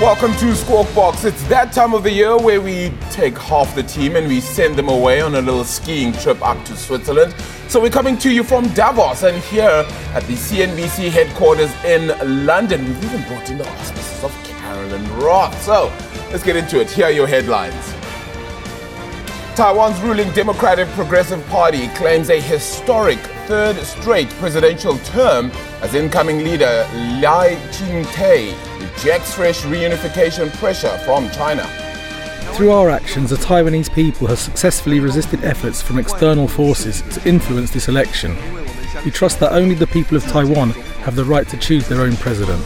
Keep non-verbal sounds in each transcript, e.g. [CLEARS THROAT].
Welcome to Squawk Box. It's that time of the year where we take half the team and we send them away on a little skiing trip up to Switzerland. So we're coming to you from Davos and here at the CNBC headquarters in London. We've even brought in the auspices of Carolin Roth. So let's get into it. Here are your headlines. Taiwan's ruling Democratic Progressive Party claims a historic third straight presidential term as incoming leader Lai Ching-te rejects fresh reunification pressure from China. Through our actions, the Taiwanese people have successfully resisted efforts from external forces to influence this election. We trust that only the people of Taiwan have the right to choose their own president.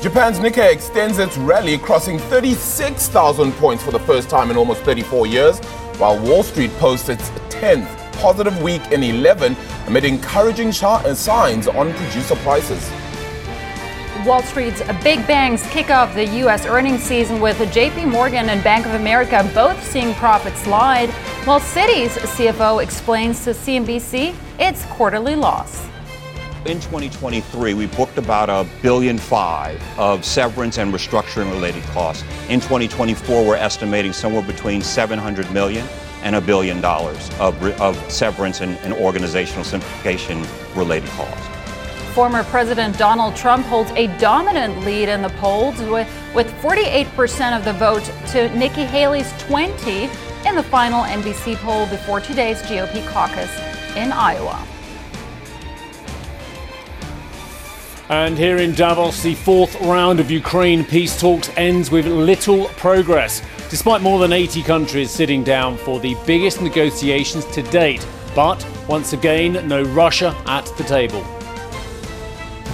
Japan's Nikkei extends its rally, crossing 36,000 points for the first time in almost 34 years, while Wall Street posts its 10th positive week in 11 amid encouraging signs on producer prices. Wall Street's big banks kick off the U.S. earnings season with JP Morgan and Bank of America both seeing profits slide, while Citi's CFO explains to CNBC its quarterly loss. In 2023, we booked about a billion five of severance and restructuring related costs. In 2024, we're estimating somewhere between 700 million and a billion dollars of, of severance and, and organizational simplification related costs. Former President Donald Trump holds a dominant lead in the polls with, with 48% of the vote to Nikki Haley's 20 in the final NBC poll before today's GOP caucus in Iowa. And here in Davos, the fourth round of Ukraine peace talks ends with little progress, despite more than 80 countries sitting down for the biggest negotiations to date. But once again, no Russia at the table.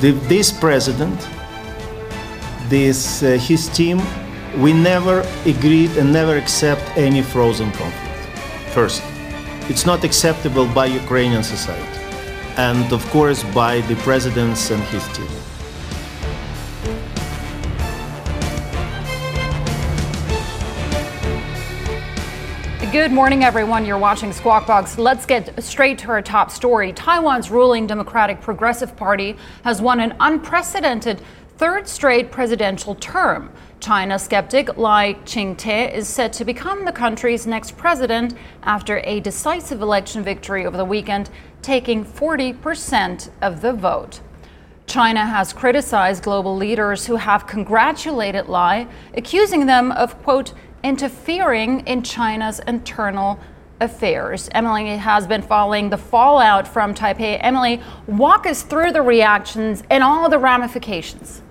The, this president, this uh, his team, we never agreed and never accept any frozen conflict. First, it's not acceptable by Ukrainian society and of course by the president and his team. Good morning, everyone. You're watching Squawk Box. Let's get straight to our top story. Taiwan's ruling Democratic Progressive Party has won an unprecedented third straight presidential term. China skeptic Lai Ching-te is set to become the country's next president after a decisive election victory over the weekend, taking 40% of the vote. China has criticized global leaders who have congratulated Lai, accusing them of, quote, interfering in China's internal affairs. Emily has been following the fallout from Taipei. Emily, walk us through the reactions and all the ramifications.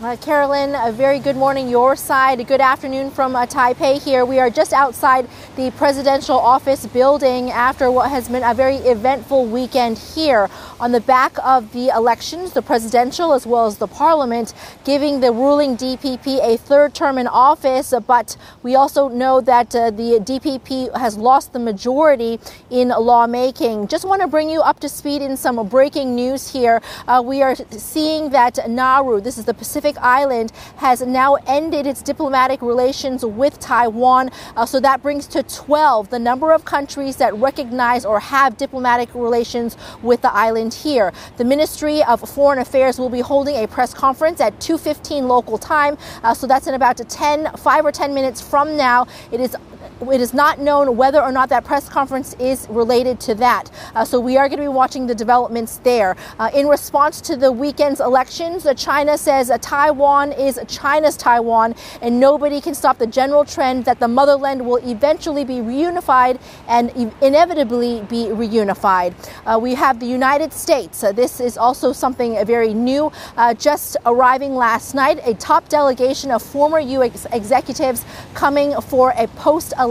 Uh, Carolin, a very good morning your side. A good afternoon from uh, Taipei here. We are just outside the presidential office building after what has been a very eventful weekend here. On the back of the elections, the presidential as well as the parliament, giving the ruling DPP a third term in office. But we also know that uh, the DPP has lost the majority in lawmaking. Just want to bring you up to speed in some breaking news here. Uh, we are seeing that Nauru, this is the Pacific Pacific Island has now ended its diplomatic relations with Taiwan. Uh, so that brings to 12 the number of countries that recognize or have diplomatic relations with the island here. The Ministry of Foreign Affairs will be holding a press conference at 2:15 local time. Uh, so that's in about 10, 5 or 10 minutes from now. It is it is not known whether or not that press conference is related to that. Uh, so we are going to be watching the developments there. Uh, in response to the weekend's elections, uh, China says uh, Taiwan is China's Taiwan, and nobody can stop the general trend that the motherland will eventually be reunified and e- inevitably be reunified. Uh, we have the United States. Uh, this is also something very new. just arriving last night, a top delegation of former U.S. executives coming for a post election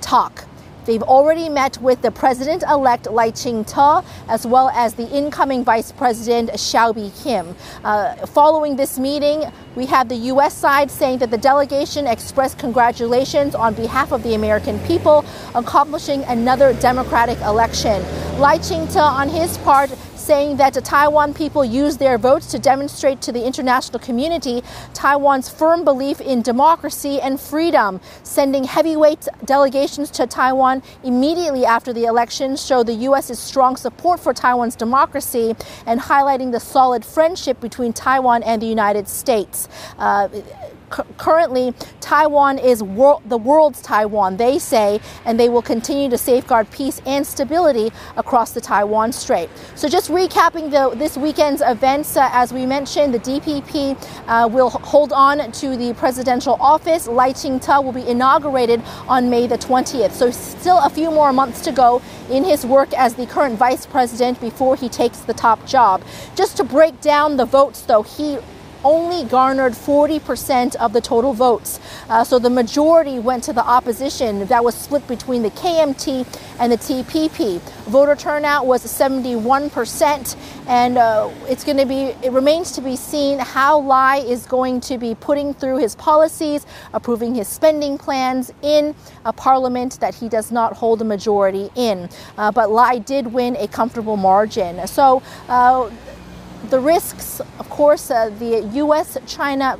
talk. They've already met with the president elect Lai Ching-te as well as the incoming vice president Hsiao Kim. Uh, following this meeting, we have the U.S. side saying that the delegation expressed congratulations on behalf of the American people accomplishing another democratic election. Lai Ching-te, on his part, saying that the Taiwan people use their votes to demonstrate to the international community Taiwan's firm belief in democracy and freedom. Sending heavyweight delegations to Taiwan immediately after the election show the U.S.'s strong support for Taiwan's democracy and highlighting the solid friendship between Taiwan and the United States. Uh, currently, Taiwan is the world's Taiwan, they say, and they will continue to safeguard peace and stability across the Taiwan Strait. So, just recapping the, this weekend's events, uh, as we mentioned, the DPP uh, will hold on to the presidential office. Lai Ching-te will be inaugurated on May the 20th. So, still a few more months to go in his work as the current vice president before he takes the top job. Just to break down the votes, though, he only garnered 40% of the total votes. Uh, so the majority went to the opposition. That was split between the KMT and the TPP. Voter turnout was 71%, and uh, it's going to be, it remains to be seen how Lai is going to be putting through his policies, approving his spending plans in a parliament that he does not hold a majority in. Uh, but Lai did win a comfortable margin. So, uh, the risks, of course, uh, the U.S. China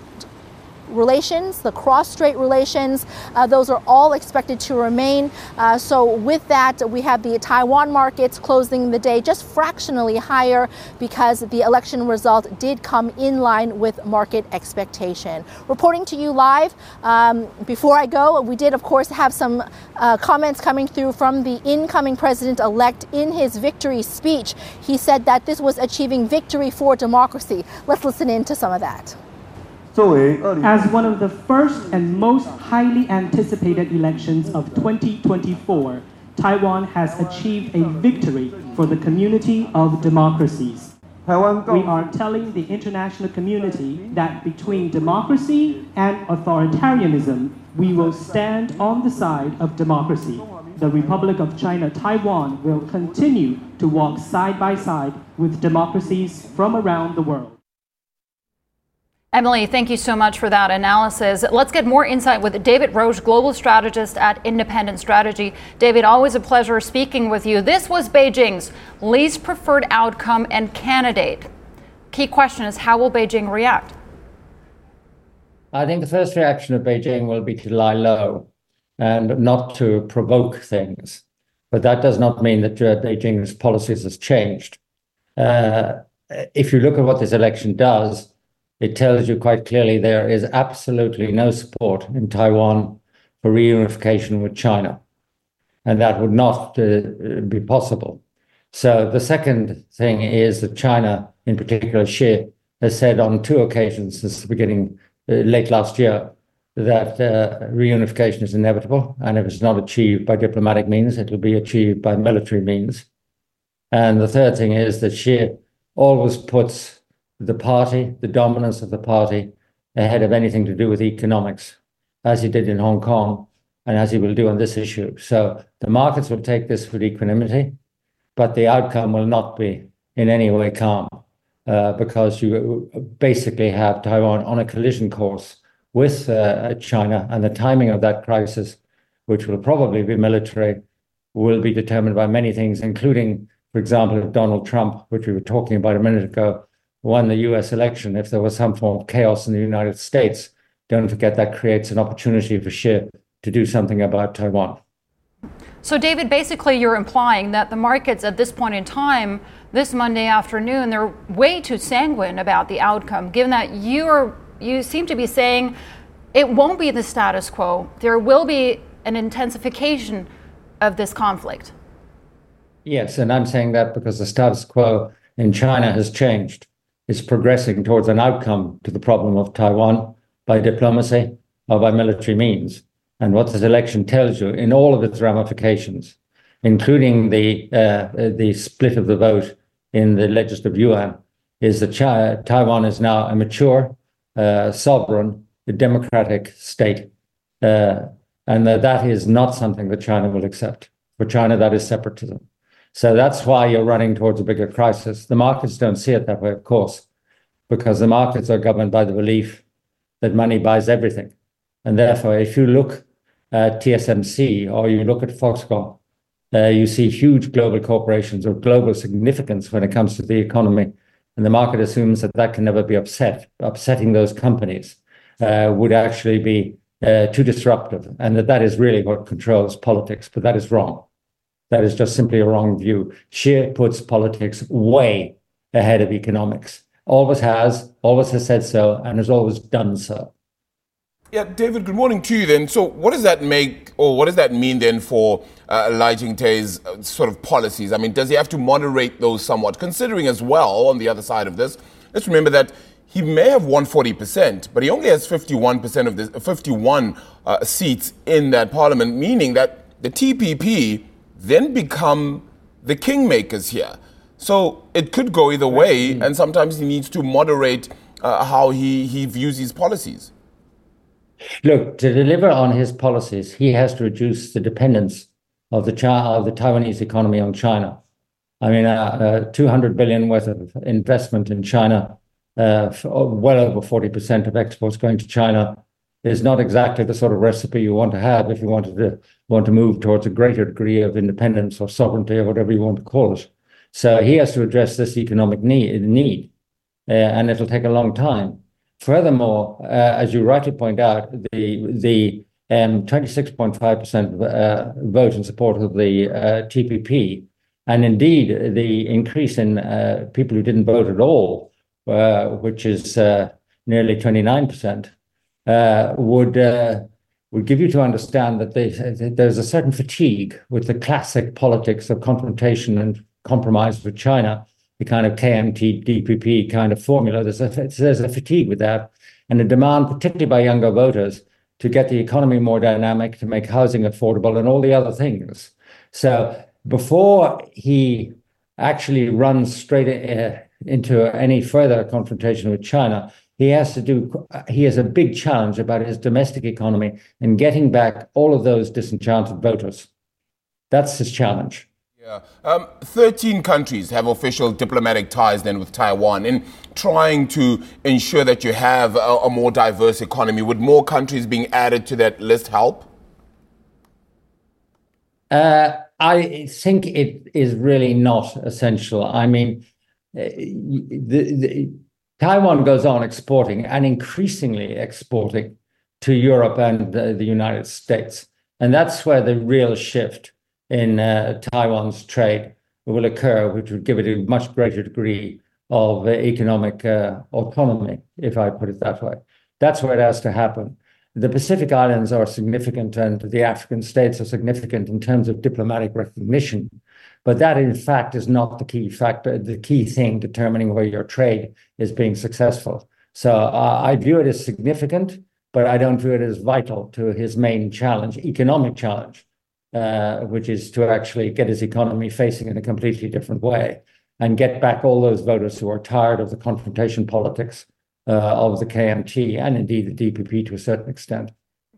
relations, the cross-strait relations, uh, those are all expected to remain. Uh, so with that, we have the Taiwan markets closing the day just fractionally higher because the election result did come in line with market expectation. Reporting to you live, um, before I go, we did of course have some uh, comments coming through from the incoming president-elect in his victory speech. He said that this was achieving victory for democracy. Let's listen in to some of that. As one of the first and most highly anticipated elections of 2024, Taiwan has achieved a victory for the community of democracies. We are telling the international community that between democracy and authoritarianism, we will stand on the side of democracy. The Republic of China Taiwan will continue to walk side by side with democracies from around the world. Emily, thank you so much for that analysis. Let's get more insight with David Roche, global strategist at Independent Strategy. David, always a pleasure speaking with you. This was Beijing's least preferred outcome and candidate. Key question is how will Beijing react? I think the first reaction of Beijing will be to lie low and not to provoke things. But that does not mean that uh, Beijing's policies has changed. Uh, if you look at what this election does, it tells you quite clearly there is absolutely no support in Taiwan for reunification with China. And that would not uh, be possible. So the second thing is that China, in particular, Xi, has said on two occasions since the beginning, uh, late last year, that uh, reunification is inevitable. And if it's not achieved by diplomatic means, it will be achieved by military means. And the third thing is that Xi always puts the party, the dominance of the party, ahead of anything to do with economics, as he did in Hong Kong and as he will do on this issue. So the markets will take this with equanimity, but the outcome will not be in any way calm uh, because you basically have Taiwan on a collision course with uh, China, and the timing of that crisis, which will probably be military, will be determined by many things, including, for example, Donald Trump, which we were talking about a minute ago, won the US election, if there was some form of chaos in the United States, don't forget that creates an opportunity for Xi to do something about Taiwan. So, David, basically, you're implying that the markets at this point in time, this Monday afternoon, they're way too sanguine about the outcome, given that you're, you seem to be saying it won't be the status quo. There will be an intensification of this conflict. Yes, and I'm saying that because the status quo in China has changed is progressing towards an outcome to the problem of Taiwan by diplomacy or by military means. And what this election tells you in all of its ramifications, including the uh, the split of the vote in the Legislative Yuan, is that China, Taiwan is now a mature, uh, sovereign, democratic state, uh, and that that is not something that China will accept. For China, that is separatism. So that's why you're running towards a bigger crisis. The markets don't see it that way, of course, because the markets are governed by the belief that money buys everything. And therefore, if you look at TSMC or you look at Foxconn, Uh, you see huge global corporations of global significance when it comes to the economy, and the market assumes that that can never be upset. Upsetting those companies uh, would actually be uh, too disruptive, and that that is really what controls politics. But that is wrong. That is just simply a wrong view. Xi puts politics way ahead of economics. Always has, always has said so, and has always done so. Yeah, David, good morning to you then. So, what does that make, or what does that mean then for uh, Lai Ching-te's uh, sort of policies? I mean, does he have to moderate those somewhat? Considering as well, on the other side of this, let's remember that he may have won 40%, but he only has 51% of the 51 uh, seats in that parliament, meaning that the TPP then become the kingmakers here. So it could go either way, and sometimes he needs to moderate uh, how he, he views his policies. Look, to deliver on his policies, he has to reduce the dependence of the, China, of the Taiwanese economy on China. I mean, uh, uh, 200 billion worth of investment in China, uh, oh, well over 40% of exports going to China, is not exactly the sort of recipe you want to have if you wanted to want to move towards a greater degree of independence or sovereignty or whatever you want to call it. So he has to address this economic need, need uh, and it'll take a long time. Furthermore, uh, as you rightly point out, the the um, 26.5% uh, vote in support of the uh, TPP, and indeed the increase in uh, people who didn't vote at all, uh, which is nearly 29%, would would give you to understand that there's a certain fatigue with the classic politics of confrontation and compromise with China the kind of KMT DPP kind of formula. There's a, there's a fatigue with that and a demand, particularly by younger voters, to get the economy more dynamic, to make housing affordable, and all the other things. So before he actually runs straight uh, into any further confrontation with China, he has to do. He has a big challenge about his domestic economy and getting back all of those disenchanted voters. That's his challenge. Yeah. Um, 13 countries have official diplomatic ties then with Taiwan in trying to ensure that you have a, a, more diverse economy. Would more countries being added to that list help? Uh, I think it is really not essential. I mean, the, the, Taiwan goes on exporting and increasingly exporting to Europe and uh, the United States. And that's where the real shift in uh, Taiwan's trade will occur, which would give it a much greater degree of uh, economic uh, autonomy, if I put it that way. That's where it has to happen. The Pacific Islands are significant and the African states are significant in terms of diplomatic recognition. But that, in fact, is not the key factor, the key thing determining where your trade is being successful. So uh, I view it as significant, but I don't view it as vital to his main challenge, economic challenge uh, which is to actually get his economy facing in a completely different way and get back all those voters who are tired of the confrontation politics uh, of the KMT and indeed the DPP to a certain extent.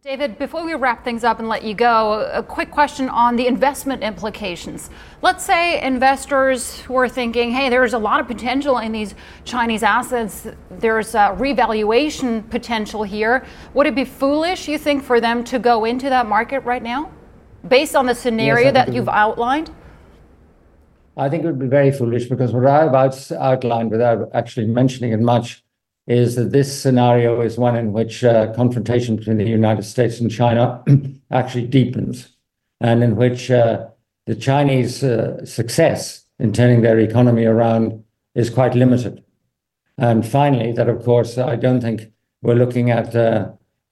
David, before we wrap things up and let you go, a quick question on the investment implications. Let's say investors who are thinking, hey, there's a lot of potential in these Chinese assets, there's a revaluation potential here. Would it be foolish, you think, for them to go into that market right now? based on the scenario yes, that you've outlined? I think it would be very foolish because what I've outlined without actually mentioning it much is that this scenario is one in which uh, confrontation between the United States and China [CLEARS THROAT] actually deepens, and in which uh, the Chinese uh, success in turning their economy around is quite limited. And finally, that of course, I don't think we're looking at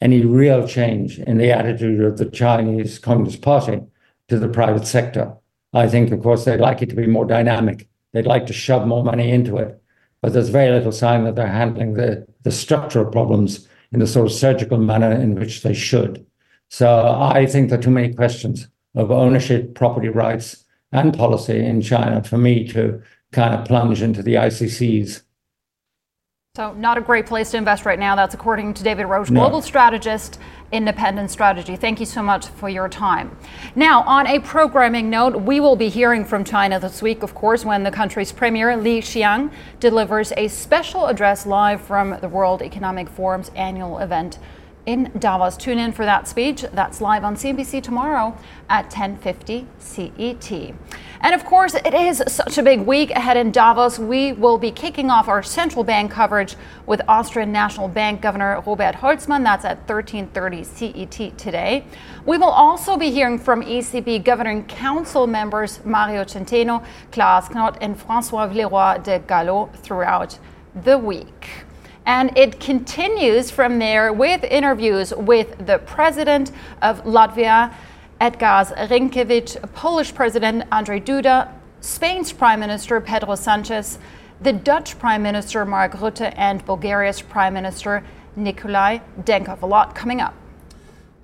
any real change in the attitude of the Chinese Communist Party to the private sector. I think, of course, they'd like it to be more dynamic. They'd like to shove more money into it. But there's very little sign that they're handling the, the structural problems in the sort of surgical manner in which they should. So I think there are too many questions of ownership, property rights, and policy in China for me to kind of plunge into the ICC's so, not a great place to invest right now. That's according to David Roche, no. global strategist, independent strategy. Thank you so much for your time. Now, on a programming note, we will be hearing from China this week, of course, when the country's premier, Li Qiang delivers a special address live from the World Economic Forum's annual event in Davos. Tune in for that speech. That's live on CNBC tomorrow at 10:50 CET. And of course, it is such a big week ahead in Davos. We will be kicking off our central bank coverage with Austrian National Bank Governor Robert Holzmann. That's at 13:30 CET today. We will also be hearing from ECB Governing Council members Mario Centeno, Klaas Knot, and Francois Villeroy de Galhau throughout the week. And it continues from there with interviews with the president of Latvia, Edgars Rinkēvičs, Polish President Andrzej Duda, Spain's Prime Minister Pedro Sanchez, the Dutch Prime Minister Mark Rutte, and Bulgaria's Prime Minister Nikolai Denkov. A lot coming up.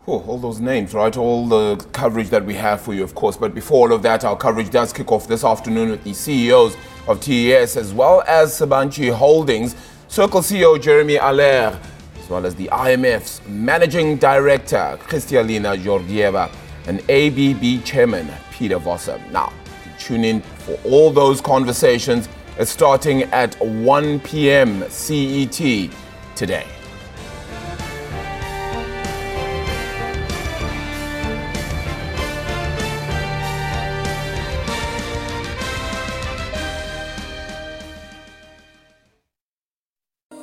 Oh, all those names, right? All the coverage that we have for you, of course. But before all of that, our coverage does kick off this afternoon with the CEOs of TES as well as Sabanci Holdings. Circle CEO Jeremy Allaire, as well as the IMF's Managing Director Kristalina Georgieva and ABB Chairman Peter Voser. Now, tune in for all those conversations. Starting at 1 p.m. CET today.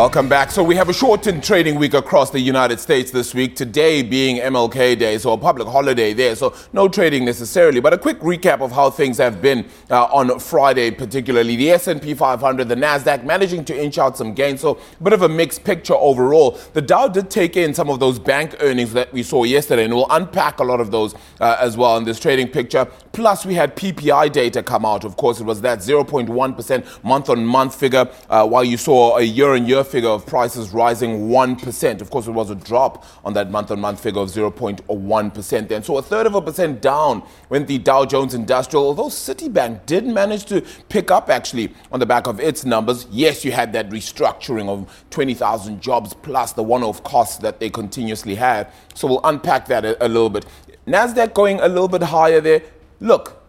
Welcome back. So we have a shortened trading week across the United States this week. Today being MLK Day, so a public holiday there. So no trading necessarily, but a quick recap of how things have been uh, on Friday, particularly the S&P 500, the Nasdaq managing to inch out some gains. So a bit of a mixed picture overall. The Dow did take in some of those bank earnings that we saw yesterday, and we'll unpack a lot of those uh, as well in this trading picture. Plus, we had PPI data come out. Of course, it was that 0.1% month-on-month figure, uh, while you saw a year-on-year figure of prices rising 1%. Of course, it was a drop on that month on month figure of 0.1% then. So a third of a percent down went the Dow Jones Industrial, although Citibank did manage to pick up actually on the back of its numbers. Yes, you had that restructuring of 20,000 jobs plus the one off costs that they continuously had. So we'll unpack that a, a little bit. NASDAQ going a little bit higher there. Look,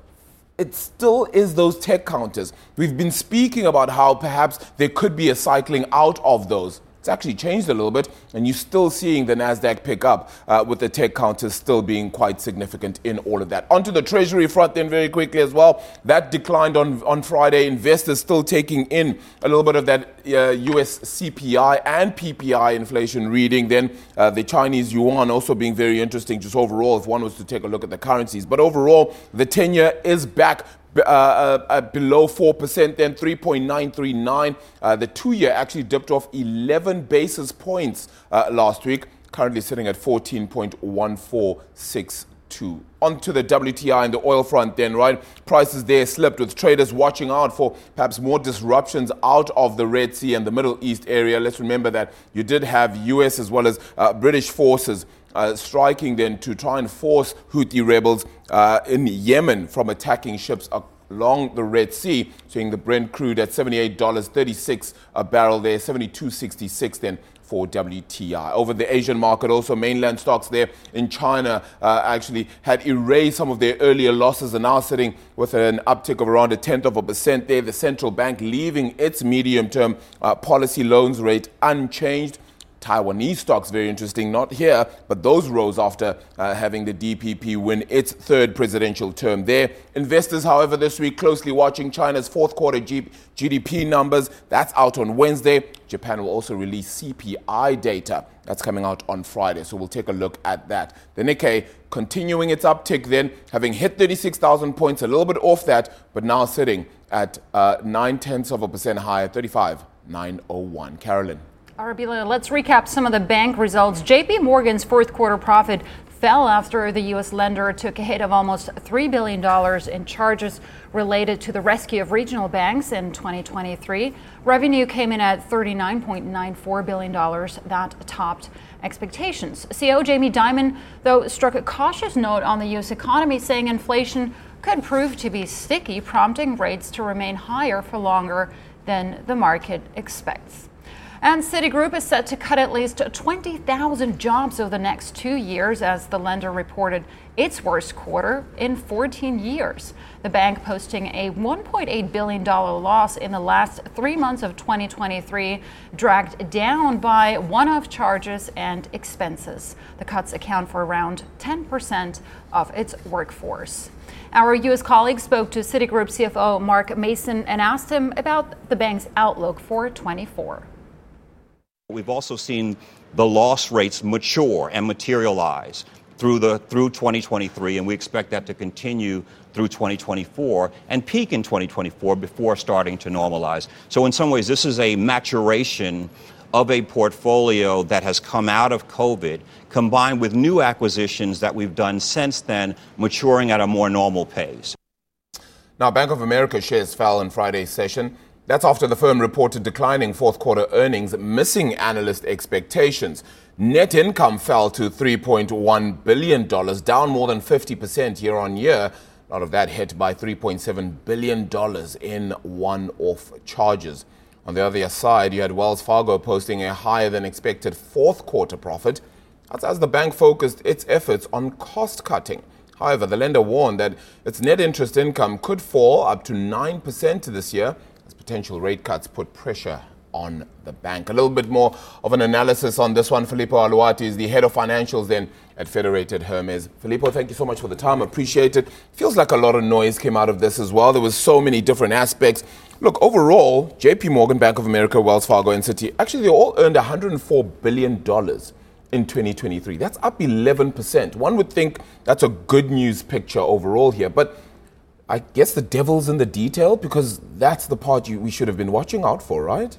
it still is those tech counters. We've been speaking about how perhaps there could be a cycling out of those. It's actually changed a little bit, and you're still seeing the NASDAQ pick up uh, with the tech counters still being quite significant in all of that. Onto the Treasury front, then, very quickly as well. That declined on, on Friday. Investors still taking in a little bit of that uh, US CPI and PPI inflation reading. Then uh, the Chinese yuan also being very interesting, just overall, if one was to take a look at the currencies. But overall, the 10 year is back uh, uh, uh, below 4%, then 3.939. Uh, the two year actually dipped off 11 basis points uh, last week, currently sitting at 14.1462. Onto the WTI and the oil front, then, right? Prices there slipped with traders watching out for perhaps more disruptions out of the Red Sea and the Middle East area. Let's remember that you did have US as well as uh, British forces uh, striking then to try and force Houthi rebels uh, in Yemen from attacking ships along the Red Sea, seeing the Brent crude at $78.36 a barrel there, 72.66 then for WTI. Over the Asian market, also mainland stocks there in China uh, actually had erased some of their earlier losses and now sitting with an uptick of around a tenth of a percent there. The central bank leaving its medium term uh, policy loans rate unchanged. Taiwanese stocks, very interesting, not here, but those rose after uh, having the DPP win its third presidential term there. Investors, however, this week closely watching China's fourth quarter G- GDP numbers. That's out on Wednesday. Japan will also release CPI data. That's coming out on Friday, so we'll take a look at that. The Nikkei continuing its uptick then, having hit 36,000 points, a little bit off that, but now sitting at uh, 9 tenths of a percent higher, 35,901. Carolin. Arabile, let's recap some of the bank results. JP Morgan's fourth quarter profit fell after the U.S. lender took a hit of almost $3 billion in charges related to the rescue of regional banks in 2023. Revenue came in at $39.94 billion. That topped expectations. CEO Jamie Dimon, though, struck a cautious note on the U.S. economy, saying inflation could prove to be sticky, prompting rates to remain higher for longer than the market expects. And Citigroup is set to cut at least 20,000 jobs over the next two years as the lender reported its worst quarter in 14 years. The bank posting a $1.8 billion loss in the last three months of 2023, dragged down by one off charges and expenses. The cuts account for around 10% of its workforce. Our U.S. colleague spoke to Citigroup CFO Mark Mason and asked him about the bank's outlook for 24. We've also seen the loss rates mature and materialize through the through 2023 and we expect that to continue through 2024 and peak in 2024 before starting to normalize. So in some ways this is a maturation of a portfolio that has come out of COVID combined with new acquisitions that we've done since then maturing at a more normal pace. Now Bank of America shares fell in Friday's session that's after the firm reported declining fourth quarter earnings, missing analyst expectations. Net income fell to $3.1 billion, down more than 50% year on year. A lot of that hit by $3.7 billion in one off charges. On the other side, you had Wells Fargo posting a higher than expected fourth quarter profit. That's as the bank focused its efforts on cost cutting. However, the lender warned that its net interest income could fall up to 9% this year potential rate cuts put pressure on the bank. A little bit more of an analysis on this one. Filippo Alloatti is the head of financials then at Federated Hermes. Filippo, thank you so much for the time. Appreciate it. Feels like a lot of noise came out of this as well. There was so many different aspects. Look, overall, JP Morgan, Bank of America, Wells Fargo, and Citi, actually they all earned $104 billion in 2023. That's up 11%. One would think that's a good news picture overall here, but I guess the devil's in the detail because that's the part you, we should have been watching out for, right?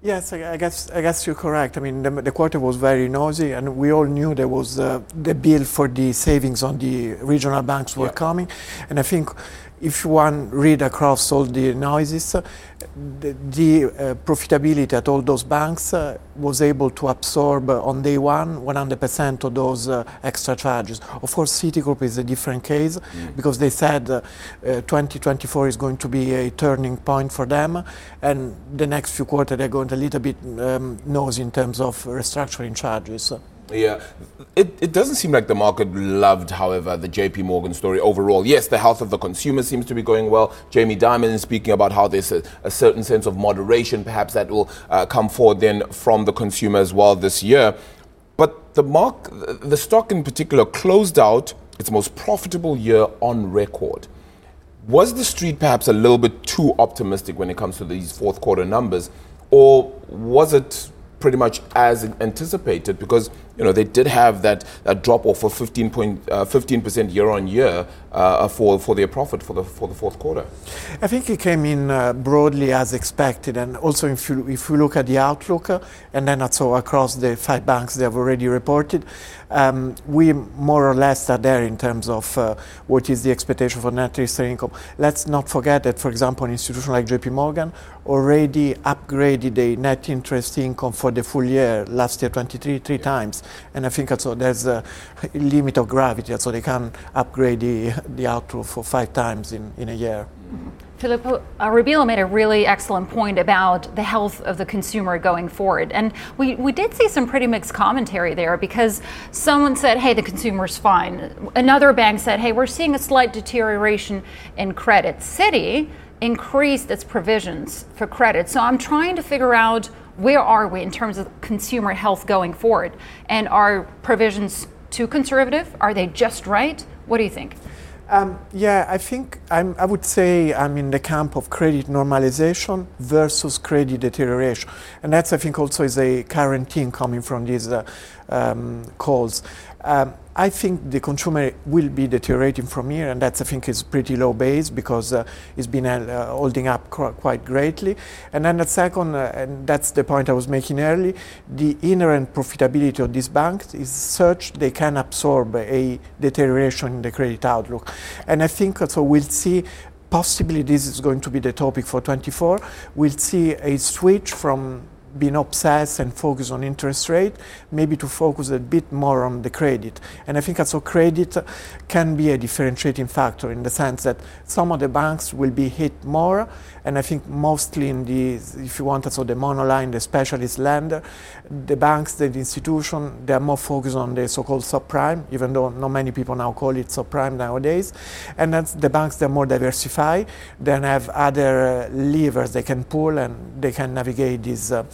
Yes, I guess I guess you're correct. I mean, the, the quarter was very noisy, and we all knew there was uh, the bill for the savings on the regional banks were yeah. coming, and I think if one read across all the noises, the, the uh, profitability at all those banks uh, was able to absorb uh, on day one 100% of those uh, extra charges. Of course, Citigroup is a different case mm. because they said 2024 uh, is going to be a turning point for them, and the next few quarters they're going to a little bit um, nose in terms of restructuring charges. Yeah, it, it doesn't seem like the market loved, however, the JP Morgan story overall. Yes, the health of the consumer seems to be going well. Jamie Dimon is speaking about how there's a, a certain sense of moderation, perhaps that will uh, come forward then from the consumer as well this year. But the mark, the stock in particular, closed out its most profitable year on record. Was the street perhaps a little bit too optimistic when it comes to these fourth quarter numbers, or was it pretty much as anticipated because you know they did have that, that drop off of 15 point, uh, 15% year on year uh, for for their profit for the for the fourth quarter. I think it came in uh, broadly as expected, and also if you if you look at the outlook, uh, and then also across the five banks they have already reported, um, we more or less are there in terms of uh, what is the expectation for net interest income. Let's not forget that, for example, an institution like J.P. Morgan already upgraded the net interest income for the full year last year 23 three times and I think also there's a [LAUGHS] limit of gravity, so they can upgrade the, the outlook for five times in, in a year. Filippo uh, made a really excellent point about the health of the consumer going forward. And we, we did see some pretty mixed commentary there because someone said, hey, the consumer's fine. Another bank said, hey, we're seeing a slight deterioration in credit. Citi increased its provisions for credit. So I'm trying to figure out where are we in terms of consumer health going forward? And are provisions too conservative? Are they just right? What do you think? Um, yeah, I think I'm, i would say I'm in the camp of credit normalization versus credit deterioration. And that's, I think, also is a current coming from these uh, um, calls. Um, I think the consumer will be deteriorating from here, and that's I think is pretty low base because uh, it's been uh, holding up quite greatly. And then the second, uh, and that's the point I was making early, the inherent profitability of these banks is such they can absorb a deterioration in the credit outlook. And I think so we'll see possibly this is going to be the topic for 24. We'll see a switch from been obsessed and focused on interest rate, maybe to focus a bit more on the credit. And I think also credit can be a differentiating factor in the sense that some of the banks will be hit more and I think mostly in the, if you want, so the monoline, the specialist lender, the banks, the institution, they are more focused on the so-called subprime, even though not many people now call it subprime nowadays. And that's the banks, they're more diversified, then have other levers they can pull and they can navigate this uh,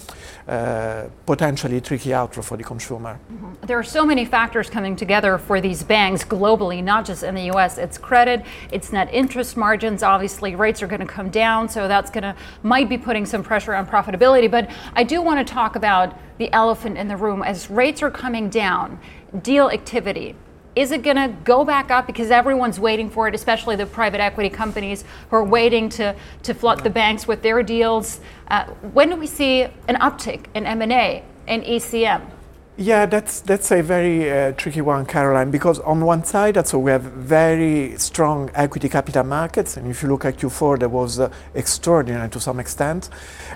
uh, potentially tricky outlook for the consumer. Mm-hmm. There are so many factors coming together for these banks globally, not just in the US. It's credit, it's net interest margins. Obviously, rates are going to come down, so that's going to might be putting some pressure on profitability. But I do want to talk about the elephant in the room as rates are coming down, deal activity. Is it going to go back up because everyone's waiting for it, especially the private equity companies who are waiting to, to flood the banks with their deals? Uh, when do we see an uptick in M&A and ECM? Yeah, that's that's a very uh, tricky one, Carolin, because on one side, so we have very strong equity capital markets, and if you look at Q4, that was uh, extraordinary to some extent.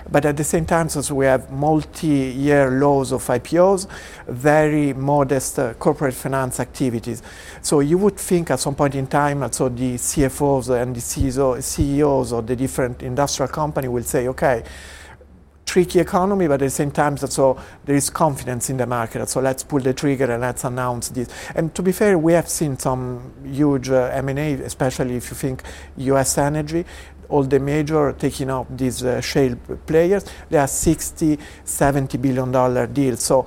But at the same time, so we have multi-year lows of IPOs, very modest uh, corporate finance activities. So you would think at some point in time, so the CFOs and the CEOs of the different industrial company will say, okay tricky economy, but at the same time, so there is confidence in the market. So let's pull the trigger and let's announce this. And to be fair, we have seen some huge uh, M&A, especially if you think U.S. energy. All the major taking up these uh, shale players, they are 60, 70 billion dollar deals. So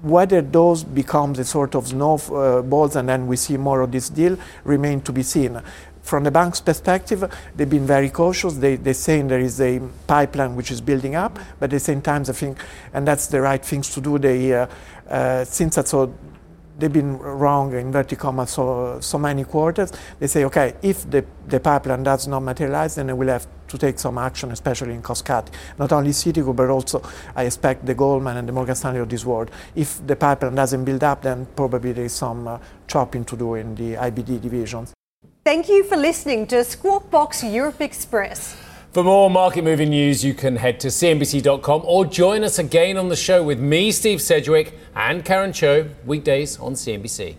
whether those become the sort of snowballs uh, and then we see more of this deal remain to be seen from the bank's perspective, they've been very cautious. They, they're saying there is a pipeline which is building up, but at the same time, I think, and that's the right things to do. They, uh, uh, since that's all, they've been wrong in inverted commas so, so many quarters, they say, okay, if the, the pipeline does not materialize, then we'll have to take some action, especially in cost cut. Not only Citigroup, but also I expect the Goldman and the Morgan Stanley of this world. If the pipeline doesn't build up, then probably there is some uh, chopping to do in the IBD divisions. Thank you for listening to Squawk Box Europe Express. For more market moving news, you can head to CNBC.com or join us again on the show with me, Steve Sedgwick, and Karen Tso, weekdays on CNBC.